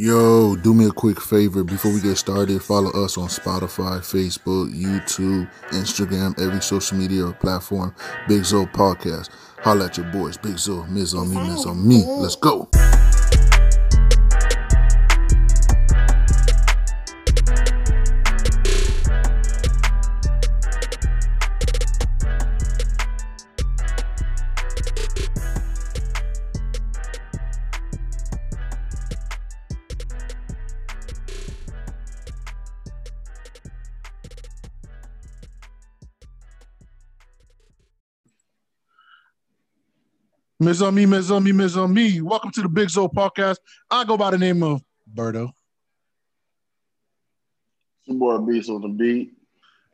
Yo, do me a quick favor before we get started. Follow us on Spotify, Facebook, YouTube, Instagram, every social media platform. Big Zo Podcast. Holla at your boys. Big Zo, Miz on me, Miz on me. Let's go. Miz on me, Miz on me, Miz on me. Welcome to the Big Zo Podcast. I go by the name of Berto. Some boy Beast on the beat.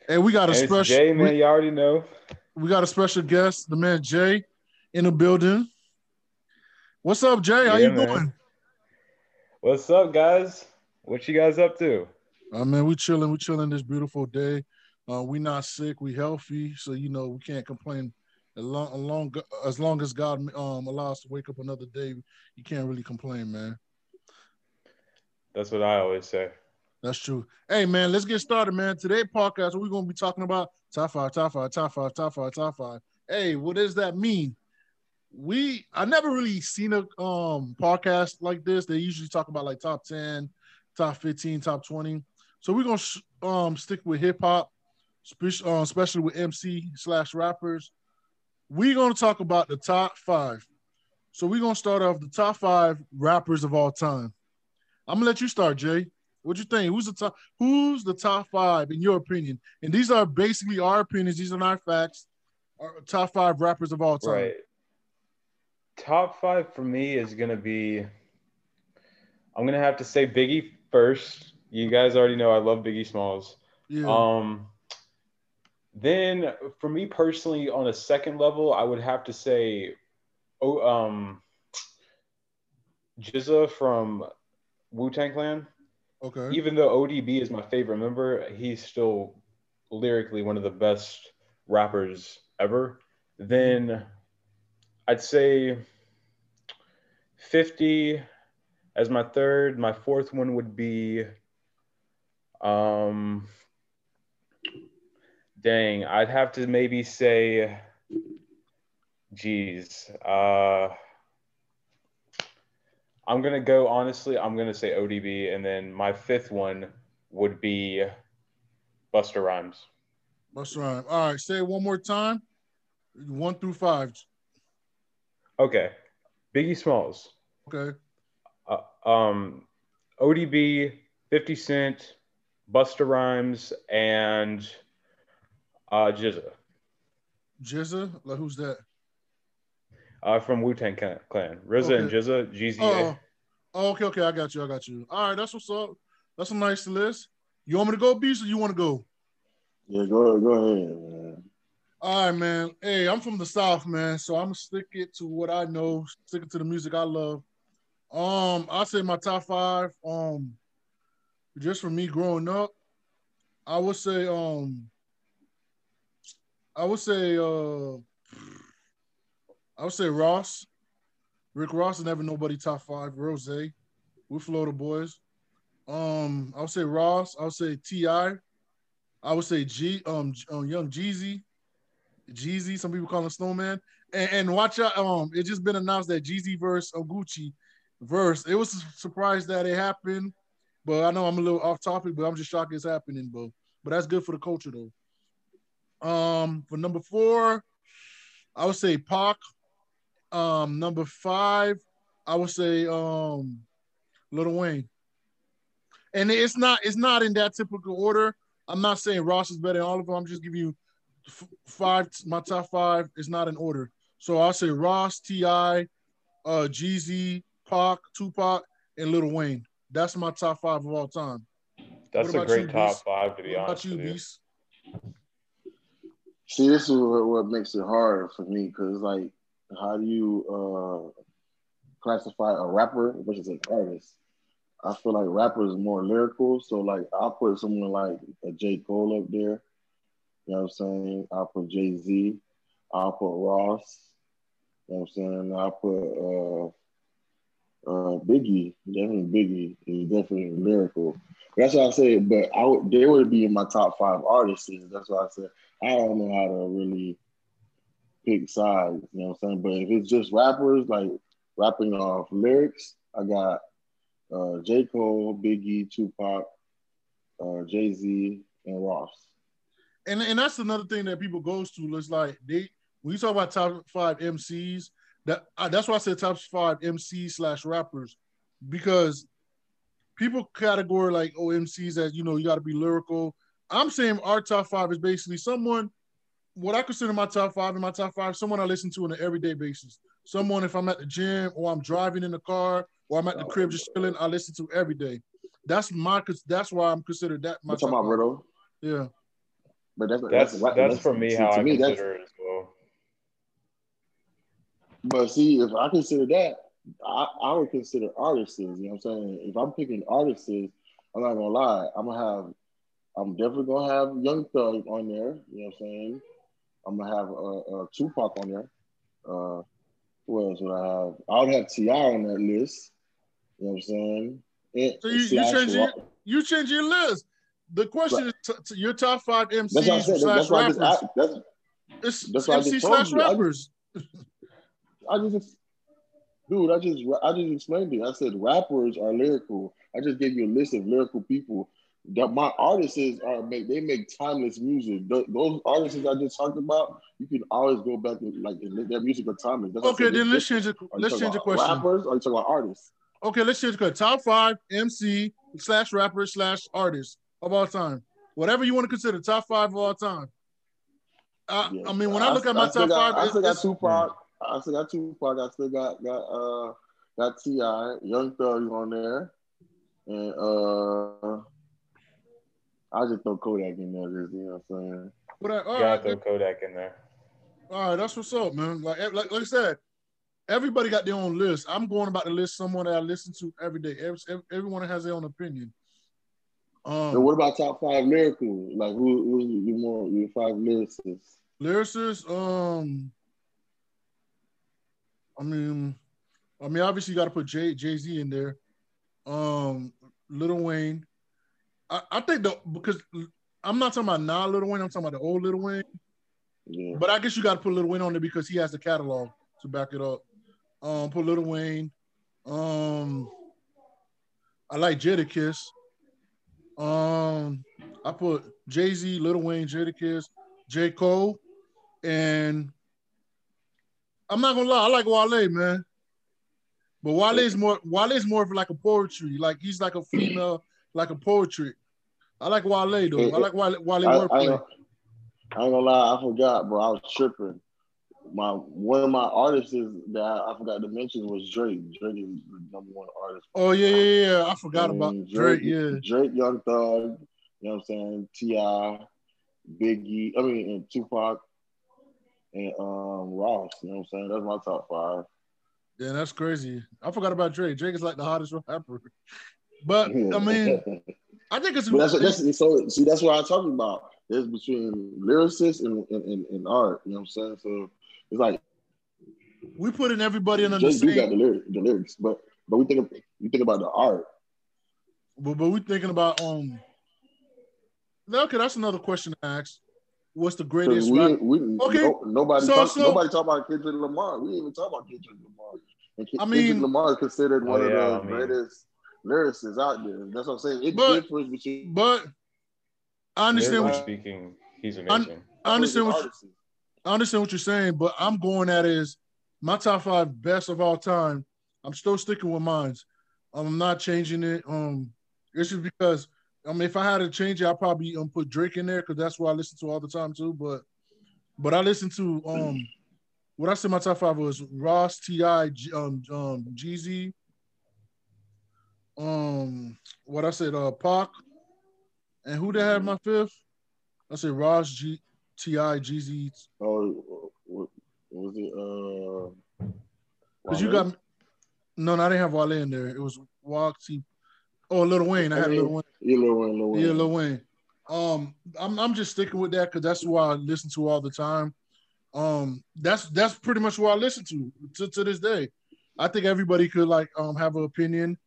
And we got a it's special Jay, man. we, You already know. we got a special guest, the man Jay, in the building. What's up, Jay? How Yeah, you man. doing? What's up, guys? What you guys up to? Uh, mean, we chilling. We chilling this beautiful day. Uh, we not sick. We healthy. So you know we can't complain. As long, as long, as long as God um allows to wake up another day, you can't really complain, man. That's what I always say. That's true. Hey man, let's get started, man. Today podcast, we're gonna be talking about top five, top five, top five, top five, top five. Hey, what does that mean? We I never really seen a um podcast like this. They usually talk about like top 10, top 15, top 20. So we're gonna sh- um stick with hip hop, uh, especially with MC slash rappers. We're gonna talk about the top five. So we're gonna start off the top five rappers of all time. I'm gonna let you start, Jay. What you think? Who's the top? Who's the top five in your opinion? And these are basically our opinions. These are not facts. Our top five rappers of all time. Right. Top five for me is gonna be. I'm gonna have to say Biggie first. You guys already know I love Biggie Smalls. Yeah. Um, then for me personally, on a second level, I would have to say, oh, um, Jizza from Wu Tang Clan. okay. even though ODB is my favorite member, he's still lyrically one of the best rappers ever. Then I'd say 50 as my third. My fourth one would be um dang, I'd have to maybe say geez. Uh I'm gonna go honestly. I'm gonna say ODB, and then my fifth one would be Busta Rhymes. Busta Rhymes. All right. Say it one more time. One through five. Okay, Biggie Smalls, Okay. uh, um, ODB, Fifty Cent, Busta Rhymes, and uh, Jizza Jizza. Like who's that? uh, from Wu Tang Clan. RZA and Okay. Jizza, GZA. Oh. oh, okay, okay. I got you. I got you. All right, that's what's up. That's a nice list. You want me to go, Beast, or you want to go? Yeah, go ahead, go ahead, man. All right, man. Hey, I'm from the South, man. So I'm gonna stick it to what I know, stick it to the music I love. Um, I'll say my top five. Um, just for me growing up, I would say, um, I would say, uh, I would say Ross, Rick Ross, and never nobody top five. Rose, we Florida boys. Um, I would say Ross. I would say Ti. I would say G. Um, um Young Jeezy. Jeezy, some people call him Snowman. And, and watch out, um, it just been announced that Jeezy verse Gucci verse. It was a surprise that it happened, but I know I'm a little off topic, but I'm just shocked it's happening, bro. But that's good for the culture though. Um, for number four, I would say Pac. Um, number five, I would say um Little Wayne. And it's not it's not in that typical order. I'm not saying Ross is better than all of them. I'm just giving you five. My top five is not in order. So I'll say Ross, T.I., uh, Jeezy, Pac, Tupac, and Little Wayne. That's my top five of all time. That's a great you, top Beast? five, to be What about honest you, with you. Beast? See, this is what, what makes it hard for me because, like, how do you uh, classify a rapper versus an artist? I feel like rappers are more lyrical, so like I'll put someone like a J. Cole up there. You know what I'm saying? I'll put Jay Z. I'll put Ross. You know what I'm saying? I'll put uh, uh, Biggie, definitely Biggie is definitely lyrical. That's what I said. But I would, they would be in my top five artists. That's why I said I don't know how to really pick sides. You know what I'm saying? But if it's just rappers, like rapping off lyrics, I got uh, J. Cole, Biggie, Tupac, uh, Jay Z, and Ross. And and that's another thing that people goes to. It's like they when you talk about top five MCs, that uh, that's why I said top five MC slash rappers because people category like oh MCs as you know you got to be lyrical. I'm saying our top five is basically someone what I consider my top five in my top five, someone I listen to on an everyday basis. Someone if I'm at the gym or I'm driving in the car or I'm at the crib just chilling, I listen to every day. That's my that's why I'm considered that my. talking about Riddle. Yeah. But that's that's that's, that's, that's for me how I me, consider it as well. But see, if I consider that, I, I would consider artists. You know what I'm saying? If I'm picking artists, I'm not gonna lie. I'm gonna have. I'm definitely gonna have Young Thug on there. You know what I'm saying? I'm gonna have uh, uh, Tupac on there. Uh, who else would I have? I would have T.I. on that list. You know what I'm saying? And, so you, you change your, you change your list. The question right. is t- your top five MCs that's what I said. slash that's rappers. I just, I, that's, it's that's MC slash rappers. I just, dude, I just, I just explained it. I said rappers are lyrical. I just gave you a list of lyrical people that my artists are make they make timeless music. Those artists I just talked about, you can always go back and like their music are timeless. That's okay, then let's change it. Let's change the question. Rappers, or you talking about artists? Okay, let's change the question. top five MC slash rapper slash artist of all time. Whatever you want to consider top five of all time. I, yeah. I mean, when I, I look at my top got, five, I still got Tupac. I still got Tupac. I still got got uh got T.I. Young Thug on there, and uh I just throw Kodak in there, just, you know what I'm saying? But I, all Gotta throw Kodak in there. All right, that's what's up, man. Like, like, like I said, everybody got their own list. I'm going about to list someone that I listen to every day. Every, everyone has their own opinion. Um, so what about top five lyrical? Like who who's your more your five lyricists? Lyricists, um, I mean, I mean, obviously you got to put Jay Jay Z in there. Um, Little Wayne, I, I think the because I'm not talking about now Little Wayne, I'm talking about the old Lil Wayne. Yeah. But I guess you got to put Little Wayne on there because he has the catalog to back it up. Um, put Little Wayne. Um, I like Jadakiss. Um, I put Jay Z, Little Wayne, Jadakiss, J Cole, and I'm not gonna lie, I like Wale, man. But Wale's more Wale's more of like a poetry, like he's like a female like a poetry. I like Wale though. I like Wale, Wale I, wordplay. I, I, ain't gonna lie, I forgot, bro. I was tripping. My one of my artists that I, I forgot to mention was Drake. Drake is the number one artist. Oh yeah, yeah, yeah. I forgot and about Drake, Drake. Yeah, Drake, Young Thug. You know what I'm saying? T.I., Biggie. I mean, and Tupac and um Ross. You know what I'm saying? That's my top five. Yeah, that's crazy. I forgot about Drake. Drake is like the hottest rapper. But I mean, I think it's. That's, that's so. See, that's what I'm talking about. There's between lyricists and, and, and, and, art. You know what I'm saying? So it's like we put in everybody in the same. got the, lyrics, the lyrics, but but we think we think about the art. But but we thinking about um. Okay, that's another question to ask. What's the greatest? We, we, okay, no, nobody so, talk, so, nobody talk about Kendrick Lamar. We didn't even talk about Kendrick Lamar. And I mean, Kendrick Lamar is considered one oh, yeah, of the I mean, greatest lyricists out there. That's what I'm saying. It but, differs between. But I understand what speaking. He's amazing. I, I understand what. You, I understand what you're saying, but I'm going at is my top five best of all time. I'm still sticking with mine. I'm not changing it. Um, it's just because I mean, if I had to change it, I'd probably um put Drake in there because that's what I listen to all the time too. But but I listen to um what I said my top five was Ross, T.I., um um Jeezy, um, what I said, uh, Pac, and who they had my fifth? I said Ross, G, T.I., Jeezy. Oh, what, was it? Uh, because you got no, no, I didn't have Wale in there. It was Walk T. Oh, Lil Wayne. I had Lil Wayne. Yeah, Lil Wayne. Lil Wayne. Yeah, Lil Wayne. Um, I'm I'm just sticking with that because that's who I listen to all the time. Um, that's that's pretty much what I listen to to, to this day. I think everybody could like um have an opinion.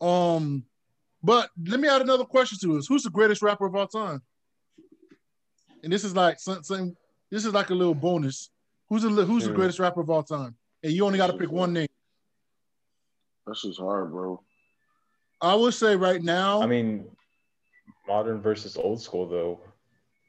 Um, but let me add another question to us: Who's the greatest rapper of all time? And this is like something. This is like a little bonus. Who's the Who's the greatest rapper of all time? And you only got to pick one name. That's just hard, bro. I would say right now. I mean, modern versus old school, though.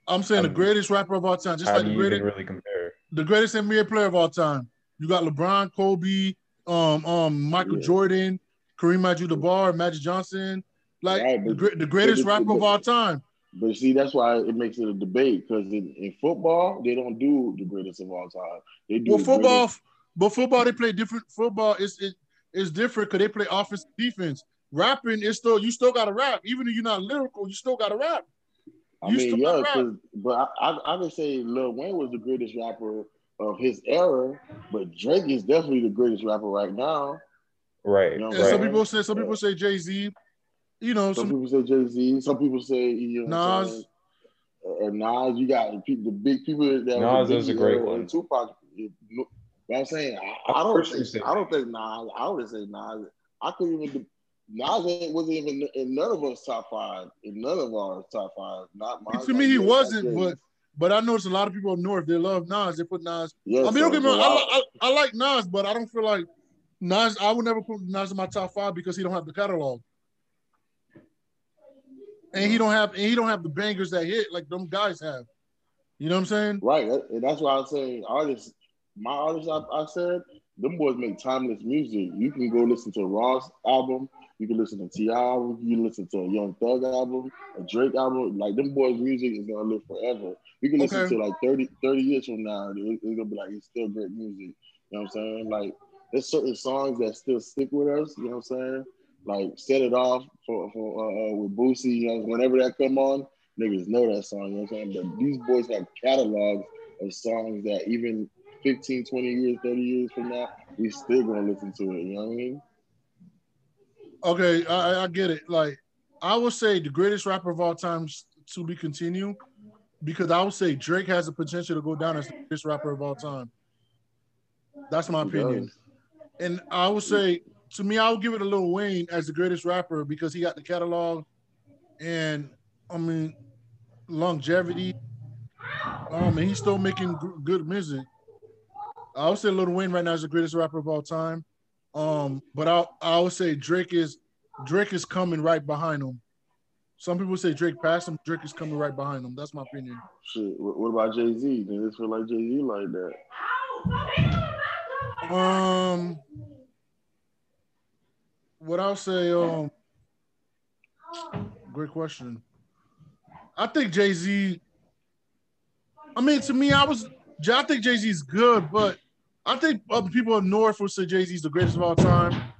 I'm saying the greatest rapper of all time, just like the greatest. really compare? The greatest NBA player of all time. You got LeBron, Kobe, um, um, Michael yeah. Jordan, Kareem Abdul-Jabbar, Magic Johnson, like right, the, the, greatest but, rapper but, of all time. But see, that's why it makes it a debate because in, in, football they don't do the greatest of all time. They do well, football, greatest. but football they play different. Football is it's different because they play offense defense. Rapping is still you still got to rap, even if you're not lyrical, you still got to rap. I you mean, yeah, but I, I, I would say Lil Wayne was the greatest rapper of his era, but Drake is definitely the greatest rapper right now. Right. You know right. Some people say some people say Jay Z. You know, some, some, people say Jay Z. Some people say you know Nas. And Nas, you got the big people that Nas is a great one. Tupac. You know what I'm saying? I, I don't think I don't think Nas. I would say Nas. I couldn't even. Nas wasn't even in none of us top five. In none of our top five. Not mine. To me, he wasn't, but but I noticed a lot of people up north they love Nas. They put Nas. Yes, I mean, don't get me wrong. I, I, I, like Nas, but I don't feel like Nas. I would never put Nas in my top five because he don't have the catalog, and he don't have and he don't have the bangers that hit like them guys have. You know what I'm saying? Right, and that's why I'm saying artists. My artists, I, I said, them boys make timeless music. You can go listen to Ross album. You can listen to T album. You can listen to a Young Thug album, a Drake album. Like them boys' music is gonna live forever. You can listen okay. to like 30, 30 years from now. It's gonna be like it's still great music. You know what I'm saying? Like there's certain songs that still stick with us. You know what I'm saying? Like set it off for, for uh, uh, with Boosie. You know, whenever that come on, niggas know that song. You know what I'm saying? But these boys have catalogs of songs that even 15, 20 years, 30 years from now, we still gonna listen to it. You know what I mean? Okay, I, I get it. Like, I would say the greatest rapper of all time to be continued because I would say Drake has the potential to go down as the greatest rapper of all time. That's my opinion. And I would say, to me, I would give it a Lil Wayne as the greatest rapper because he got the catalog and, I mean, longevity. Um, and he's still making good music. I would say Lil Wayne right now is the greatest rapper of all time. Um, but I I would say Drake is Drake is coming right behind him. Some people say Drake passed him. Drake is coming right behind him. That's my opinion. Shit. What about Jay Z? Does it feel like Jay Z like that? Um, what I'll say. Um, great question. I think Jay Z. I mean, to me, I was. I think Jay Z is good, but I think other people in North will say Jay Z is the greatest of all time.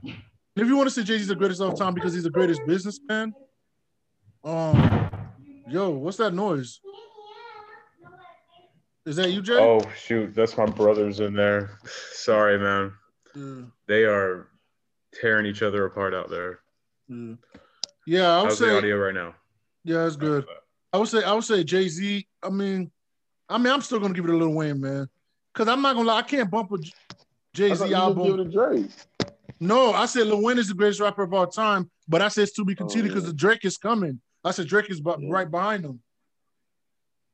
If you want to say Jay Z is the greatest of all time because he's the greatest businessman, um, yo, what's that noise? Is that you, Jay? Oh shoot, that's my brothers in there. Sorry, man. Yeah. They are tearing each other apart out there. Yeah, yeah I would How's say the audio right now. Yeah, it's good. I would say I would say Jay Z. I mean, I mean, I'm still gonna give it a little Wayne, man. Cause I'm not gonna lie, I can't bump a Jay Z album. No, I said Lil Wayne is the greatest rapper of all time, but I said it's to be continued because oh, yeah. the Drake is coming. I said Drake is yeah. right behind him.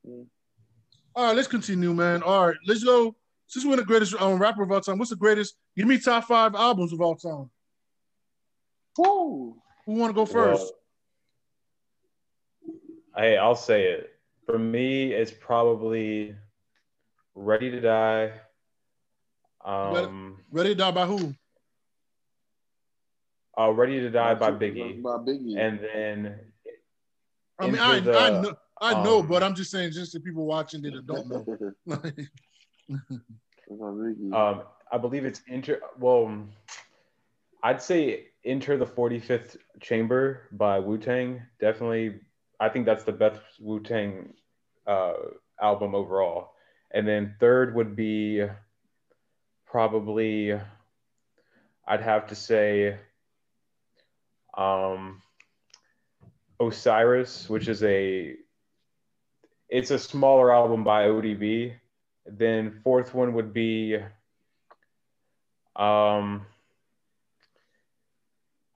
Yeah. All right, let's continue, man. All right, let's go. Since we're the greatest um, rapper of all time, what's the greatest? Give me top five albums of all time. Who? Who want to go first? Well, hey, I'll say it. For me, it's probably Ready to Die. Um, Ready to Die by who? Uh, Ready to Die by Biggie. By Biggie. And then. I mean, I, the, I know, I know, um, but I'm just saying, just the people watching that don't know. um, I believe it's Enter. Well, I'd say Enter the 45th Chamber by Wu Tang. Definitely, I think that's the best Wu Tang uh, album overall. And then third would be probably, I'd have to say, um, Osirus, which is a, it's a smaller album by ODB. Then fourth one would be, um,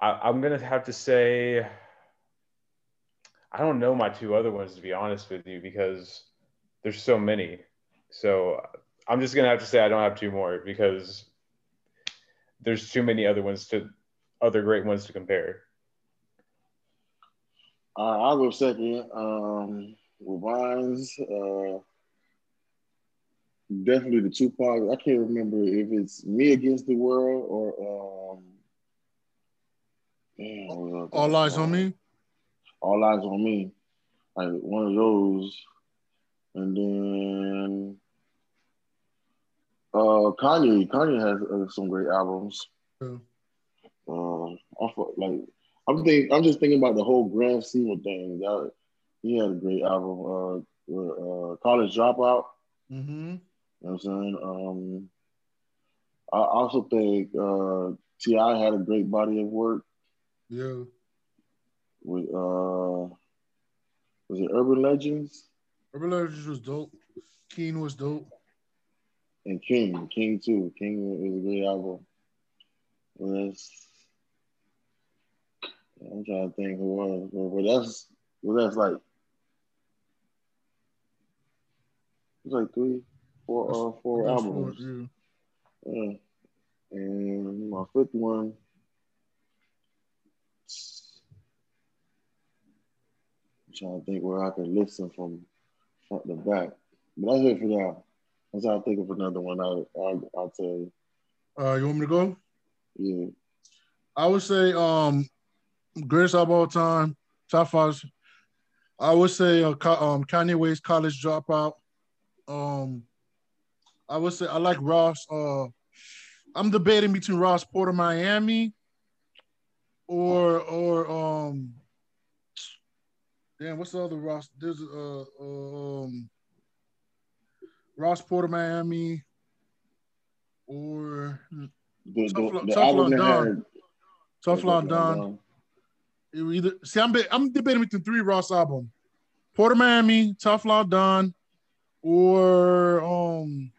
I, am gonna have to say I don't know my two other ones to be honest with you because there's so many. So I'm just gonna have to say I don't have two more because there's too many other ones to other great ones to compare. Uh, I'll go second. Um, with Vines, uh, definitely the Tupac. I can't remember if it's Me Against the World or um, man, All Eyes on Me. All Eyes on Me, like one of those, and then uh, Kanye. Kanye has uh, some great albums. Yeah. Uh, I like I'm think I'm just thinking about the whole Grand Scheme thing. That he had a great album. Uh, uh College Dropout. Mm-hmm. You know what I'm saying? Um, I also think uh, T.I. had a great body of work. Yeah. With uh, was it Urban Legends? Urban Legends was dope. King was dope. And King, King too. King was a great album. I'm trying to think who was, but, but that's well, that's like it's like three, four, uh, four albums. Four, yeah. yeah. And my fifth one. I'm trying to think where I can listen from front to back. But that's it for now. Once I think of another one, I'll, I'll, I'll tell you. Uh, you want me to go? Yeah. I would say um greatest of all time, top five. I would say uh, um, Kanye West College Dropout. Um, I would say I like Ross. Uh, I'm debating between Ross Port of Miami or or um damn what's the other Ross? There's uh, um Ross Port of Miami or the, Tough, the Tough Don. Tough Don. Either see, I'm I'm debating between three Ross album, Port of Miami, Teflon Don, or um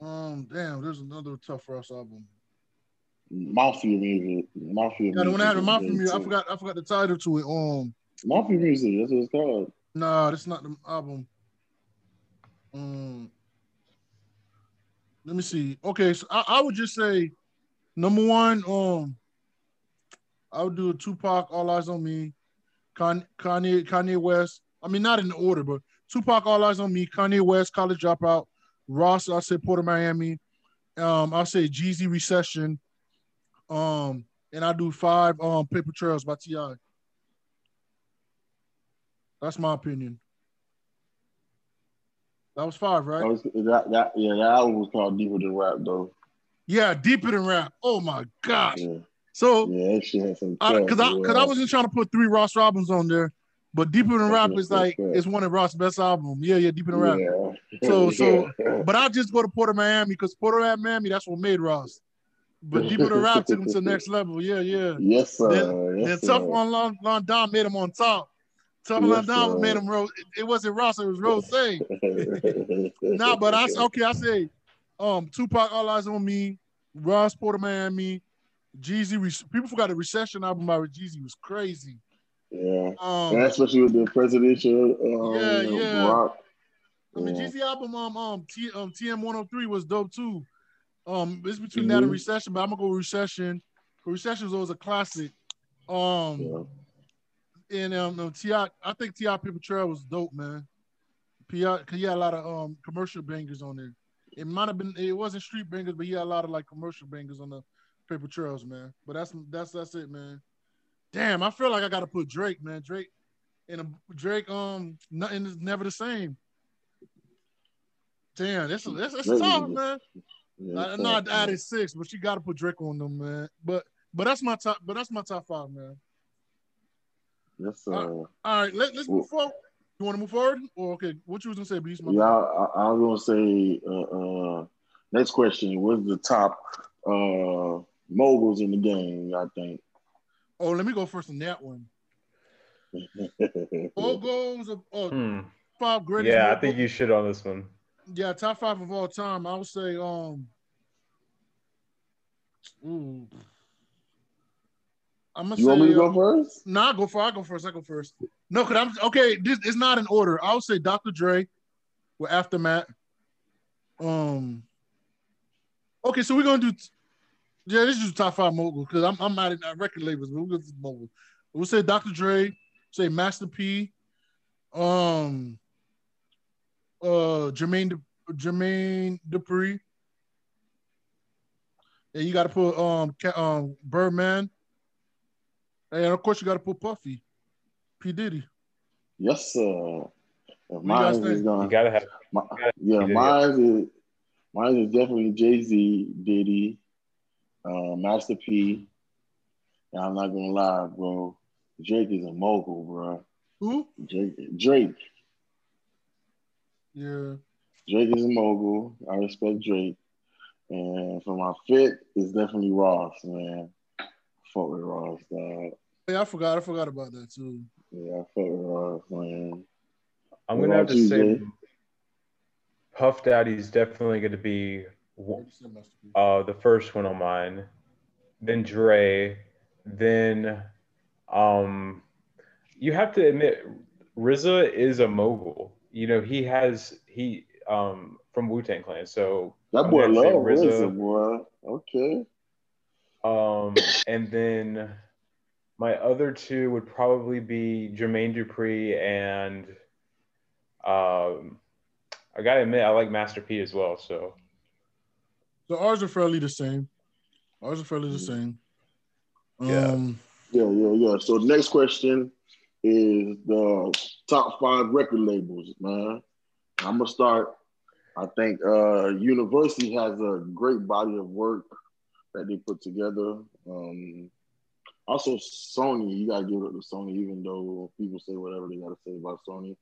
um damn, there's another Tough Ross album. Mafia music, mafia. Yeah, the one that had mafia music. I forgot. I forgot the title to it. Um, mafia music. That's what it's called. Nah, that's not the album. Um, let me see. Okay, so I, I would just say number one. Um, I would do a Tupac, All Eyes on Me, Kanye, Kanye West. I mean, not in the order, but Tupac, All Eyes on Me, Kanye West, College Dropout, Ross. I say Port of Miami. Um, I'll say Jeezy Recession. Um, and I do five um Paper Trails by T.I. That's my opinion. That was five, right? That, was, that, that yeah, that album was called Deeper Than Rap, though. Yeah, Deeper Than Rap. Oh my gosh. Yeah. So yeah, she had some because I because I, I, wasn't trying to put three Ross Robbins on there, but Deeper Than Rap is like it's one of Ross' best albums. Yeah, yeah, Deeper Than Rap. Yeah. So so, but I just go to Port of Miami because Port of Miami that's what made Ross. But Deeper Than Rap took him to the next level. Yeah, yeah. Yes, sir. Then, yes, then Tough on Long, Long Don made him on top. Tough yes, Don made him Rose. It wasn't Ross, it was Rose. nah, but I okay, I say um Tupac All Eyes on Me, Ross Port of Miami, Jeezy, people forgot the recession album by Jeezy was crazy. Yeah, um, especially with the presidential. Um, yeah, yeah. Rock. I mean, yeah. Jeezy album um um, T, um TM 103 was dope too. Um, it's between mm-hmm. that and mm-hmm. recession, but I'm gonna go recession. Recession was always a classic. Um, yeah. and um, no, T.I., I think T.I. Paper Trail was dope, man. P.I. Cause he had a lot of um commercial bangers on there. It might have been, it wasn't street bangers, but he had a lot of like commercial bangers on the paper trails, man. But that's that's that's it, man. Damn, I feel like I gotta put Drake, man. Drake and a, Drake, um, nothing is never the same. Damn, that's that's, that's tough, man. Yeah, I know I added six, but you gotta put Drake on them, man. But but that's my top. But that's my top five, man. Yes, sir. All right, all right let, us move forward. You want to move forward? Or okay, what you was gonna say, Beast? Yeah, I, I, was gonna say. Uh, uh, next question: What's the top uh moguls in the game, I think. Oh, let me go first on that one. moguls of oh, hmm. five greatest. Yeah, I think you should on this one. Yeah, top five of all time. I would say um ooh, I'm gonna You want me to say, go first? Nah, go for I go first. I go first. No, cause I'm okay. This it's not in order. I would say Dr. Dre with Aftermath. Um. Okay, so we're gonna do. Yeah, this is top five mogul because I'm I'm not in uh, record labels, but we'll go to mogul. We'll say Dr. Dre. Say Master P. Um. Uh, Jermaine De- Jermaine Dupri. Yeah, you got to put um um Birdman. And of course, you got to put Puffy, P Diddy. Yes, sir. If you guys mine is gonna, You gotta have. my, yeah, yeah, mine is mine is definitely Jay Z, Diddy, uh, Master P. And I'm not gonna lie, bro. Drake is a mogul, bro. Who? Drake, Drake, Yeah. Drake is a mogul. I respect Drake. And for my fit, it's definitely Ross, man. Fuck with Ross, dog. Yeah, I forgot. I forgot about that too. Yeah, I fuck with Ross, man. I'm What gonna have to you, say, Jay? Puff Daddy's definitely gonna be uh, the first one on mine. Then Dre. Then, um, you have to admit, RZA is a mogul. You know, he has he um from Wu Tang Clan. So That I'm boy gonna love RZA. RZA, boy. Okay. Um, and then my other two would probably be Jermaine Dupri and um, I gotta admit I like Master P as well. So So ours are fairly the same. Ours are fairly the same. Yeah. Um, Yeah, yeah, yeah. So the next question is the top five record labels, man. I'm gonna start. I think uh University has a great body of work that they put together. Um also Sony, you gotta give it up to Sony, even though people say whatever they gotta say about Sony.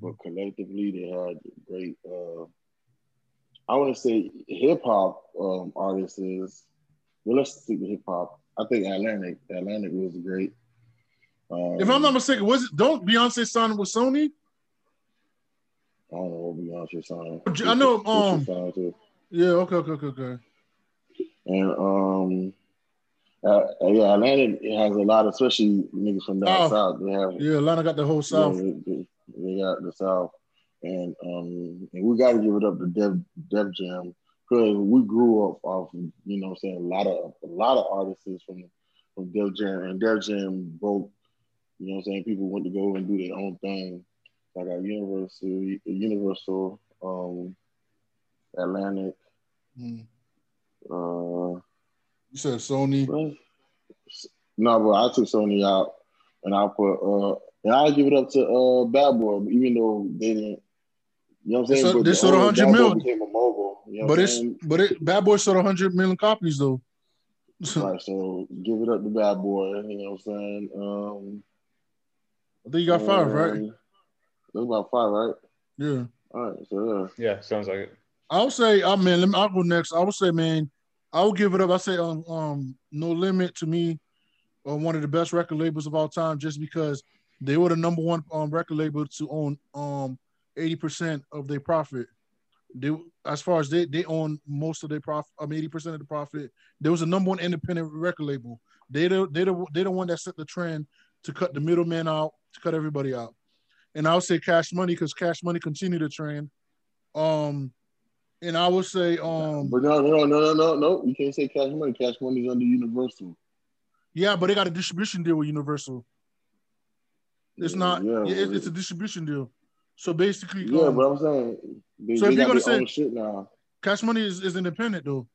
But collectively they had great uh I wanna say hip hop um artists is well let's stick with hip hop. I think Atlantic. Atlantic was great. Um, if I'm not mistaken, was it don't Beyonce sign with Sony? I don't know what Beyonce signed. I know, um, signed to. Yeah. Okay. Okay. Okay. Okay. and um, uh, yeah, Atlantic has a lot, of, especially niggas from down South. south. They have Yeah. Atlanta got the whole South. Yeah, they, they got the South, and um, and we got to give it up to Def Def Jam because we grew up off, you know, what I'm saying a lot of a lot of artists from from Def Jam, and Def Jam broke. You know, what I'm saying people want to go and do their own thing. Like our Universal, Universal, um, Atlantic. Mm. Uh, You said Sony. no, but I took Sony out, and I put uh, and I give it up to uh Bad Boy, even though they didn't. You know what I'm saying? sold- they the sold owner of 100 Bad Boy mil. became a mogul. You know But it's saying? but it Bad Boy sold 100 million copies though. Right, so give it up to Bad Boy. You know what I'm saying? Um, I think you got five, right? and That's about five, right? Yeah. All right, so yeah, sounds like it. I would say, I mean, let me, I'll go next. I would say, man, I would give it up. I say, um, um, No Limit to me, uh, one of the best record labels of all time, just because they were the number one um record label to own um eighty percent of their profit. They, as far as they they own most of their profit, um, eighty percent of the profit. There was a number one independent record label. They the they the they the one that set the trend to cut the middleman out, to cut everybody out. And I would say Cash Money because Cash Money continued to trend. Um, and I would say, um, But no, no, no, no, no, no. You can't say Cash Money. Cash Money Money's under Universal. yeah, but they got a distribution deal with Universal. It's Yeah, not. yeah, Yeah, it's, a distribution deal. So basically, Yeah, um, but I'm saying they, So they if you're gonna say- shit now. Cash Money is, is independent though.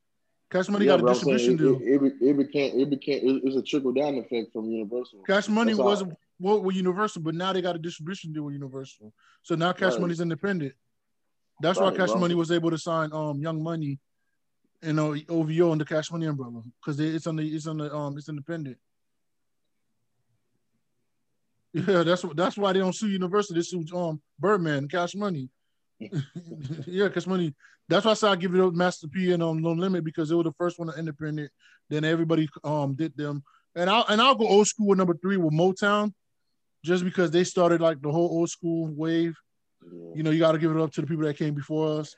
Cash Money yeah, got a but I'm saying distribution deal. it, it, it, it became it became it, it's a trickle down effect from Universal. Cash Money That's wasn't with Universal, but now they got a distribution deal with Universal. So now Cash Right. Money's independent. That's Right, why Cash bro. Money was able to sign um Young Money, you know, OVO under Cash Money umbrella because it's on the it's on the um it's independent. Yeah, that's what that's why they don't sue Universal. They sue um Birdman, Cash Money. yeah, Cash Money. That's why I said I give it up Master P and um No Limit because they were the first one to independent. Then everybody um did them. And I'll and I'll go old school with number three with Motown, just because they started like the whole old school wave. You know, you got to give it up to the people that came before us.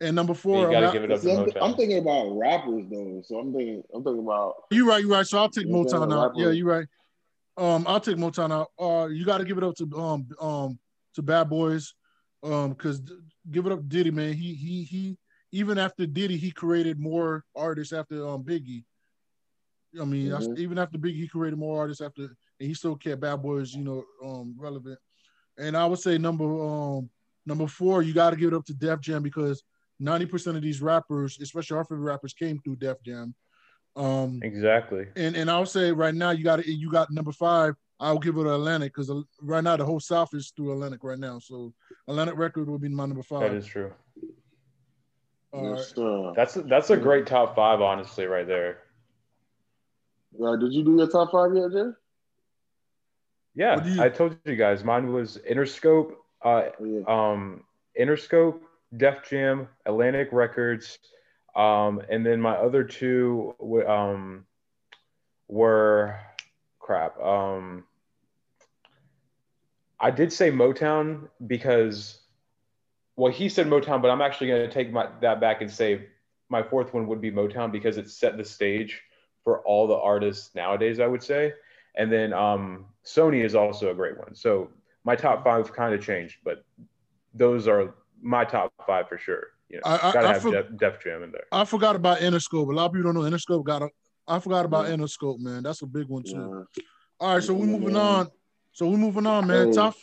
And number four, You gotta I'm, give it up See, to I'm, I'm thinking about rappers though, so I'm thinking I'm thinking about you right, you right. So I'll take You know what I'm Motown out. Yeah, you're right. Um, I'll take Motown out. Uh, you got to give it up to um um to Bad Boys, um, because give it up Diddy, man. He he he. Even after Diddy, he created more artists after um Biggie. I mean, that's- Mhm. even after Biggie, he created more artists after, and he still kept Bad Boys, you know, um relevant. And I would say number um number four, you got to give it up to Def Jam because ninety percent of these rappers, especially our favorite rappers, came through Def Jam. Um, Exactly. and and I'll say right now you got it, you got number five. I'll give it to Atlantic because right now the whole South is through Atlantic right now. So Atlantic record will be my number five. That is true. All right. yes, sir. That's that's a great top five, honestly, right there. Uh, did you do your top five yet, Jay? Yeah, you- I told you guys. Mine was Interscope, uh, um, Interscope, Def Jam, Atlantic Records, um, and then my other two um, were crap. Um, I did say Motown because, well, he said Motown, but I'm actually going to take my, that back and say my fourth one would be Motown because it set the stage for all the artists nowadays. I would say, and then um, Sony is also a great one. So my top five kind of changed, but those are my top five for sure. You know, I- I- gotta I have for- Def, Def Jam in there. I forgot about Interscope. A lot of people don't know Interscope got a. I forgot about Yeah. Interscope, man. That's a big one too. Yeah. All right, so we're moving on. So we're moving on, man. Hey. Top.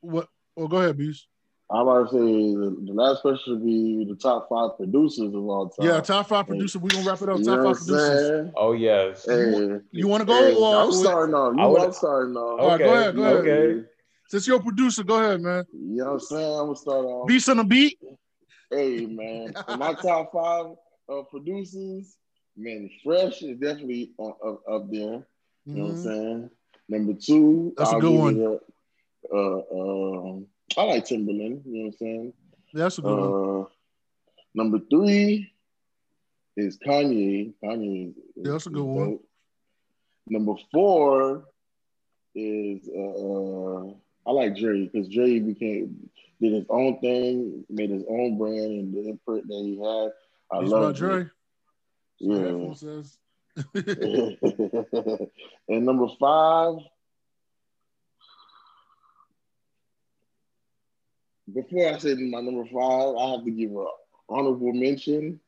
What? Oh, go ahead, Beast. I'm about to say the, the last question would be the top five producers of all time. Yeah, top five producer. We're gonna wrap it up. You Top five producers. saying? Oh yes. Hey, You want to go? hey, or, I'm starting off. You I know would- I'm starting off. All right, go ahead, go ahead. Okay. Since you're a producer, go ahead, man. You know what I'm saying? I'm gonna start off. Beast on the beat. Hey man, my top five of producers, man, Fresh is definitely on, up, up there. You know what I'm Mhm. saying? Number two, That's a I'll good one. it up, Uh, um, I like Timbaland. You know what I'm saying? That's a good one. Uh, number three is Kanye. Kanye. Is, Yeah, that's a good one. dope. Number four is uh, uh, I like Dre because Dre became did his own thing, made his own brand, and the imprint that he had. I Beast love Dre. Yeah. And number five, before I say my number five, I have to give an honorable mention,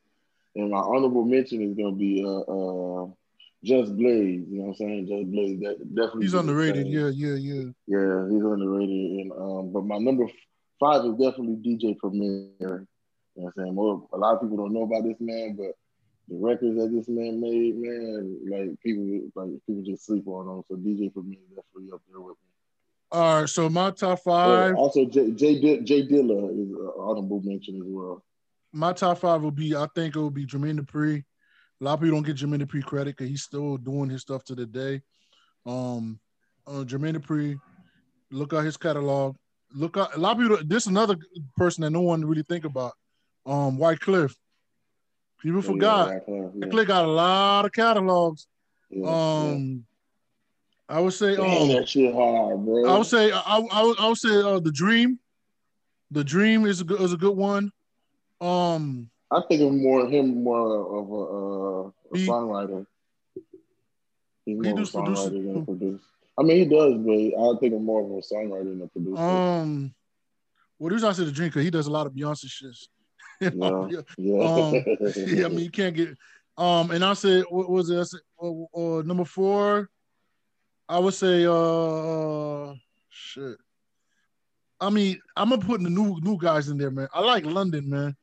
and my honorable mention is gonna be uh, uh Just Blaze. You know what I'm saying? Just Blaze. That definitely. He's underrated. thing. Yeah, yeah, yeah. Yeah, he's underrated. And um, but my number five is definitely DJ Premier. You know what I'm saying? More, a lot of people don't know about this man, but the records that this man made, man, like people like people just sleep on them. So DJ Premier is definitely up there with me. All right, so my top Oh, five. also, J J, Di- Dilla is an honorable mention as well. my top five will be, I think it will be Jermaine Dupri. A lot of people don't get Jermaine Dupri credit because he's still doing his stuff to the day. Um, uh, Jermaine Dupri, look at his catalog. Look at a lot of people. This is another person that no one really think about. Um, White Cliff. People forgot. Yeah, yeah, White Cliff got a lot of catalogs. yeah, yeah. Um, I would say, Damn, um, that shit hard, bro. I would say, I, I, would, I would say, uh, the Dream. The Dream is a good, is a good one. Um, I think of more him more of a, uh, a He- songwriter. He's more a does produce- songwriter than a producer. I mean, he does, but I think of more of a songwriter than a producer. Um, well, I said the dream because he does a lot of Beyonce shit. You know? yeah, yeah. Um, yeah, I mean, you can't get. Um, and I said, what was it? I said, uh, uh, number four, I would say, uh, shit. I mean, I'm gonna put the new new guys in there, man. I like London, man.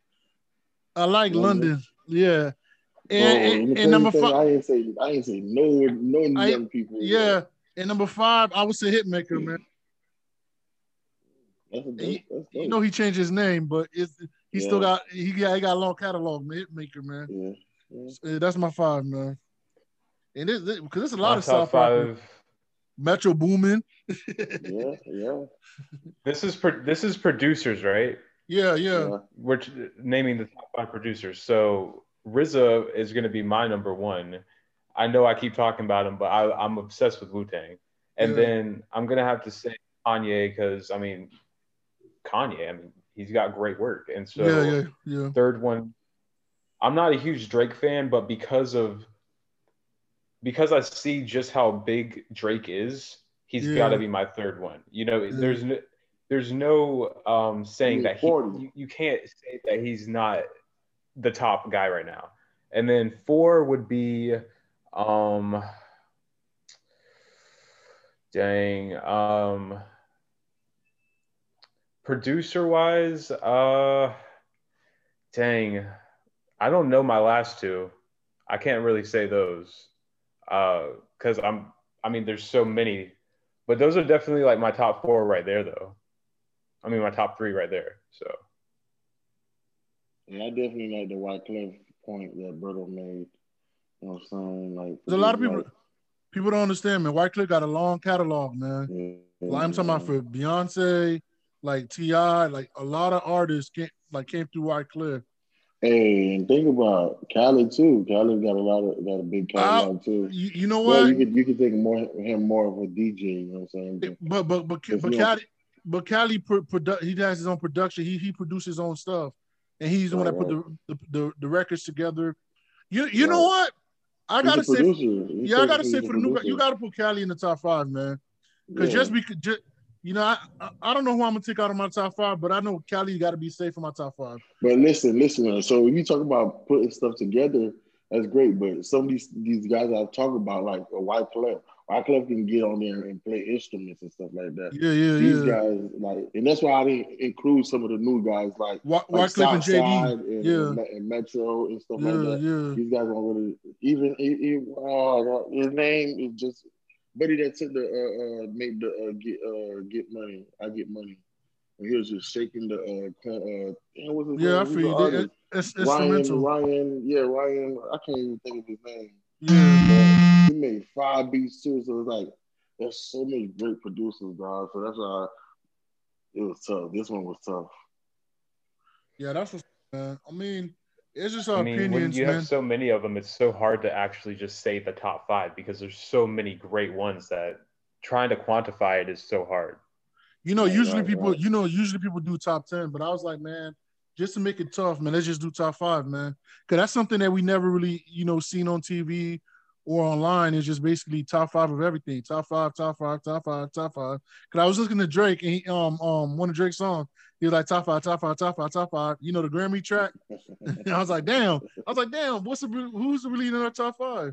I like London? London, yeah. Bro, And, the and, and number thing, five, I ain't say I ain't say no no I- young people. yeah. And number five, I would say Hitmaka, man. that's a dope. He- That's You know he changed his name, but it's he still got he got he got a long catalog, man. Hitmaka, man. yeah. yeah. Uh, That's my five, man. And it because there's a lot My of top South five. Five. yeah, Metro Boomin. yeah, yeah, This is pro- this is producers, right? yeah, yeah. yeah. We're t- naming the top five producers. So RZA is going to be my number one. I know I keep talking about him, but I, I'm obsessed with Wu Tang. And Yeah. then I'm gonna have to say Kanye because I mean, Kanye. I mean, he's got great work. And so yeah, yeah, yeah. third one, I'm not a huge Drake fan, but because of because I see just how big Drake is, he's Yeah. got to be my third one. You know, Yeah. there's no there's no um saying that he you, you can't say that he's not the top guy right now. And then four would be um dang um producer wise uh dang I don't know my last two. I can't really say those Uh, because I'm. I mean, there's so many, but those are definitely like my top four right there, though. I mean, my top three right there. So Yeah, I definitely like the Wyclef point that Berto made. You know what I'm saying? Like There's a lot of people. like, People don't understand, man. Wyclef got a long catalog, man. yeah, Like I'm talking about for Beyonce, like T.I, like a lot of artists came like came through Wyclef. Hey, and think about Cali too. Cali got a lot of got a big catalog too. You, you know Well, what? you could you could think more him more of a DJ. You know what I'm saying? but but but but but Cali pro, produ- he has his own production. He he produces his own stuff, and he's the one that Right, put the, the, the the records together. You you know what? I He's gotta say, yeah, I gotta say for the new guy, you gotta put Cali in the top five, man. Because Yeah. just because, just, you know, I, I I don't know who I'm gonna take out of my top five, but I know Cali got to be safe in my top five. But listen, listen. So when you talk about putting stuff together, that's great. But some of these these guys I've talked about, like a White Wyclef can get on there and play instruments and stuff like that. Yeah, yeah, These yeah. guys, like, and that's why I didn't include some of the new guys, like White, like and JD. And, Yeah. and, Metro and stuff Yeah, like that. yeah. These guys don't really even. He, oh, his name is just buddy that took the uh, uh made the uh, get uh get money. I get money. And he was just shaking the uh, uh what's his Yeah, I name? Who's feel you. They- artist? It's Ryan, instrumental. Ryan, yeah, Ryan. I can't even think of his name. Yeah. He made five beats too, so it's like there's so many great producers, dog. So that's why it was tough. This one was tough. Yeah, that's what's man. I mean, it's just our I mean, when opinions, you man. have so many of them, it's so hard to actually just say the top five because there's so many great ones that trying to quantify it is so hard. You know, Right, usually right, people, you know, usually people do top ten, but I was like, man, just to make it tough, man, let's just do top five, man, because that's something that we never really, you know, seen on TV or online. It's just basically top five of everything, top five, top five, top five, top five. Because I was listening to Drake and he, um, um, one of Drake's songs, he was like top five, top five, top five, top five. You know, the Grammy track. And I was like, damn. I was like, damn. What's the who's really in our top five?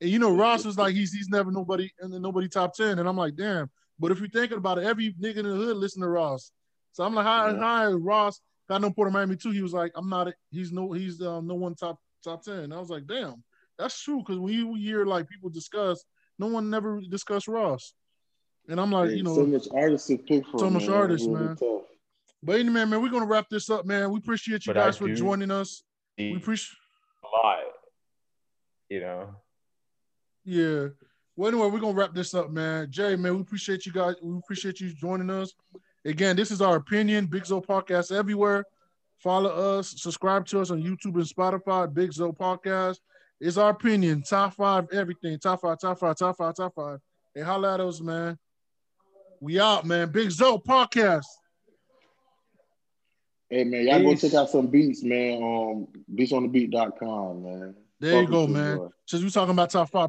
And you know, Ross was like, he's he's never nobody and then nobody top ten. And I'm like, damn. But if you're thinking about it, every nigga in the hood listen to Ross. So I'm like, hi, Yeah. hi, Ross. Got no Port of Miami too. He was like, I'm not. He's no. He's um, no one top top ten. And I was like, damn, that's true. Because when you hear like people discuss, no one never discuss Ross. And I'm like, Hey, you know, so much artists to pick from. so much man. artists, It's really man. tough. but anyway, man, we're gonna wrap this up, man. We appreciate you But I guys for joining us. We appreciate a lot, you know. Yeah. Well, anyway, we're gonna wrap this up, man. Jay, man, we appreciate you guys. We appreciate you joining us. Again, this is our opinion. Big Zo Podcast everywhere. Follow us, subscribe to us on YouTube and Spotify. Big Zo Podcast. It's our opinion. Top five, everything. Top five, top five, top five, top five. Hey, holla at us, man. We out, man. Big Zo Podcast. Hey man, y'all go Peace. check out some beats, man. Um, beatsonthebeat.com, man. There you go, man. Since we talking about top five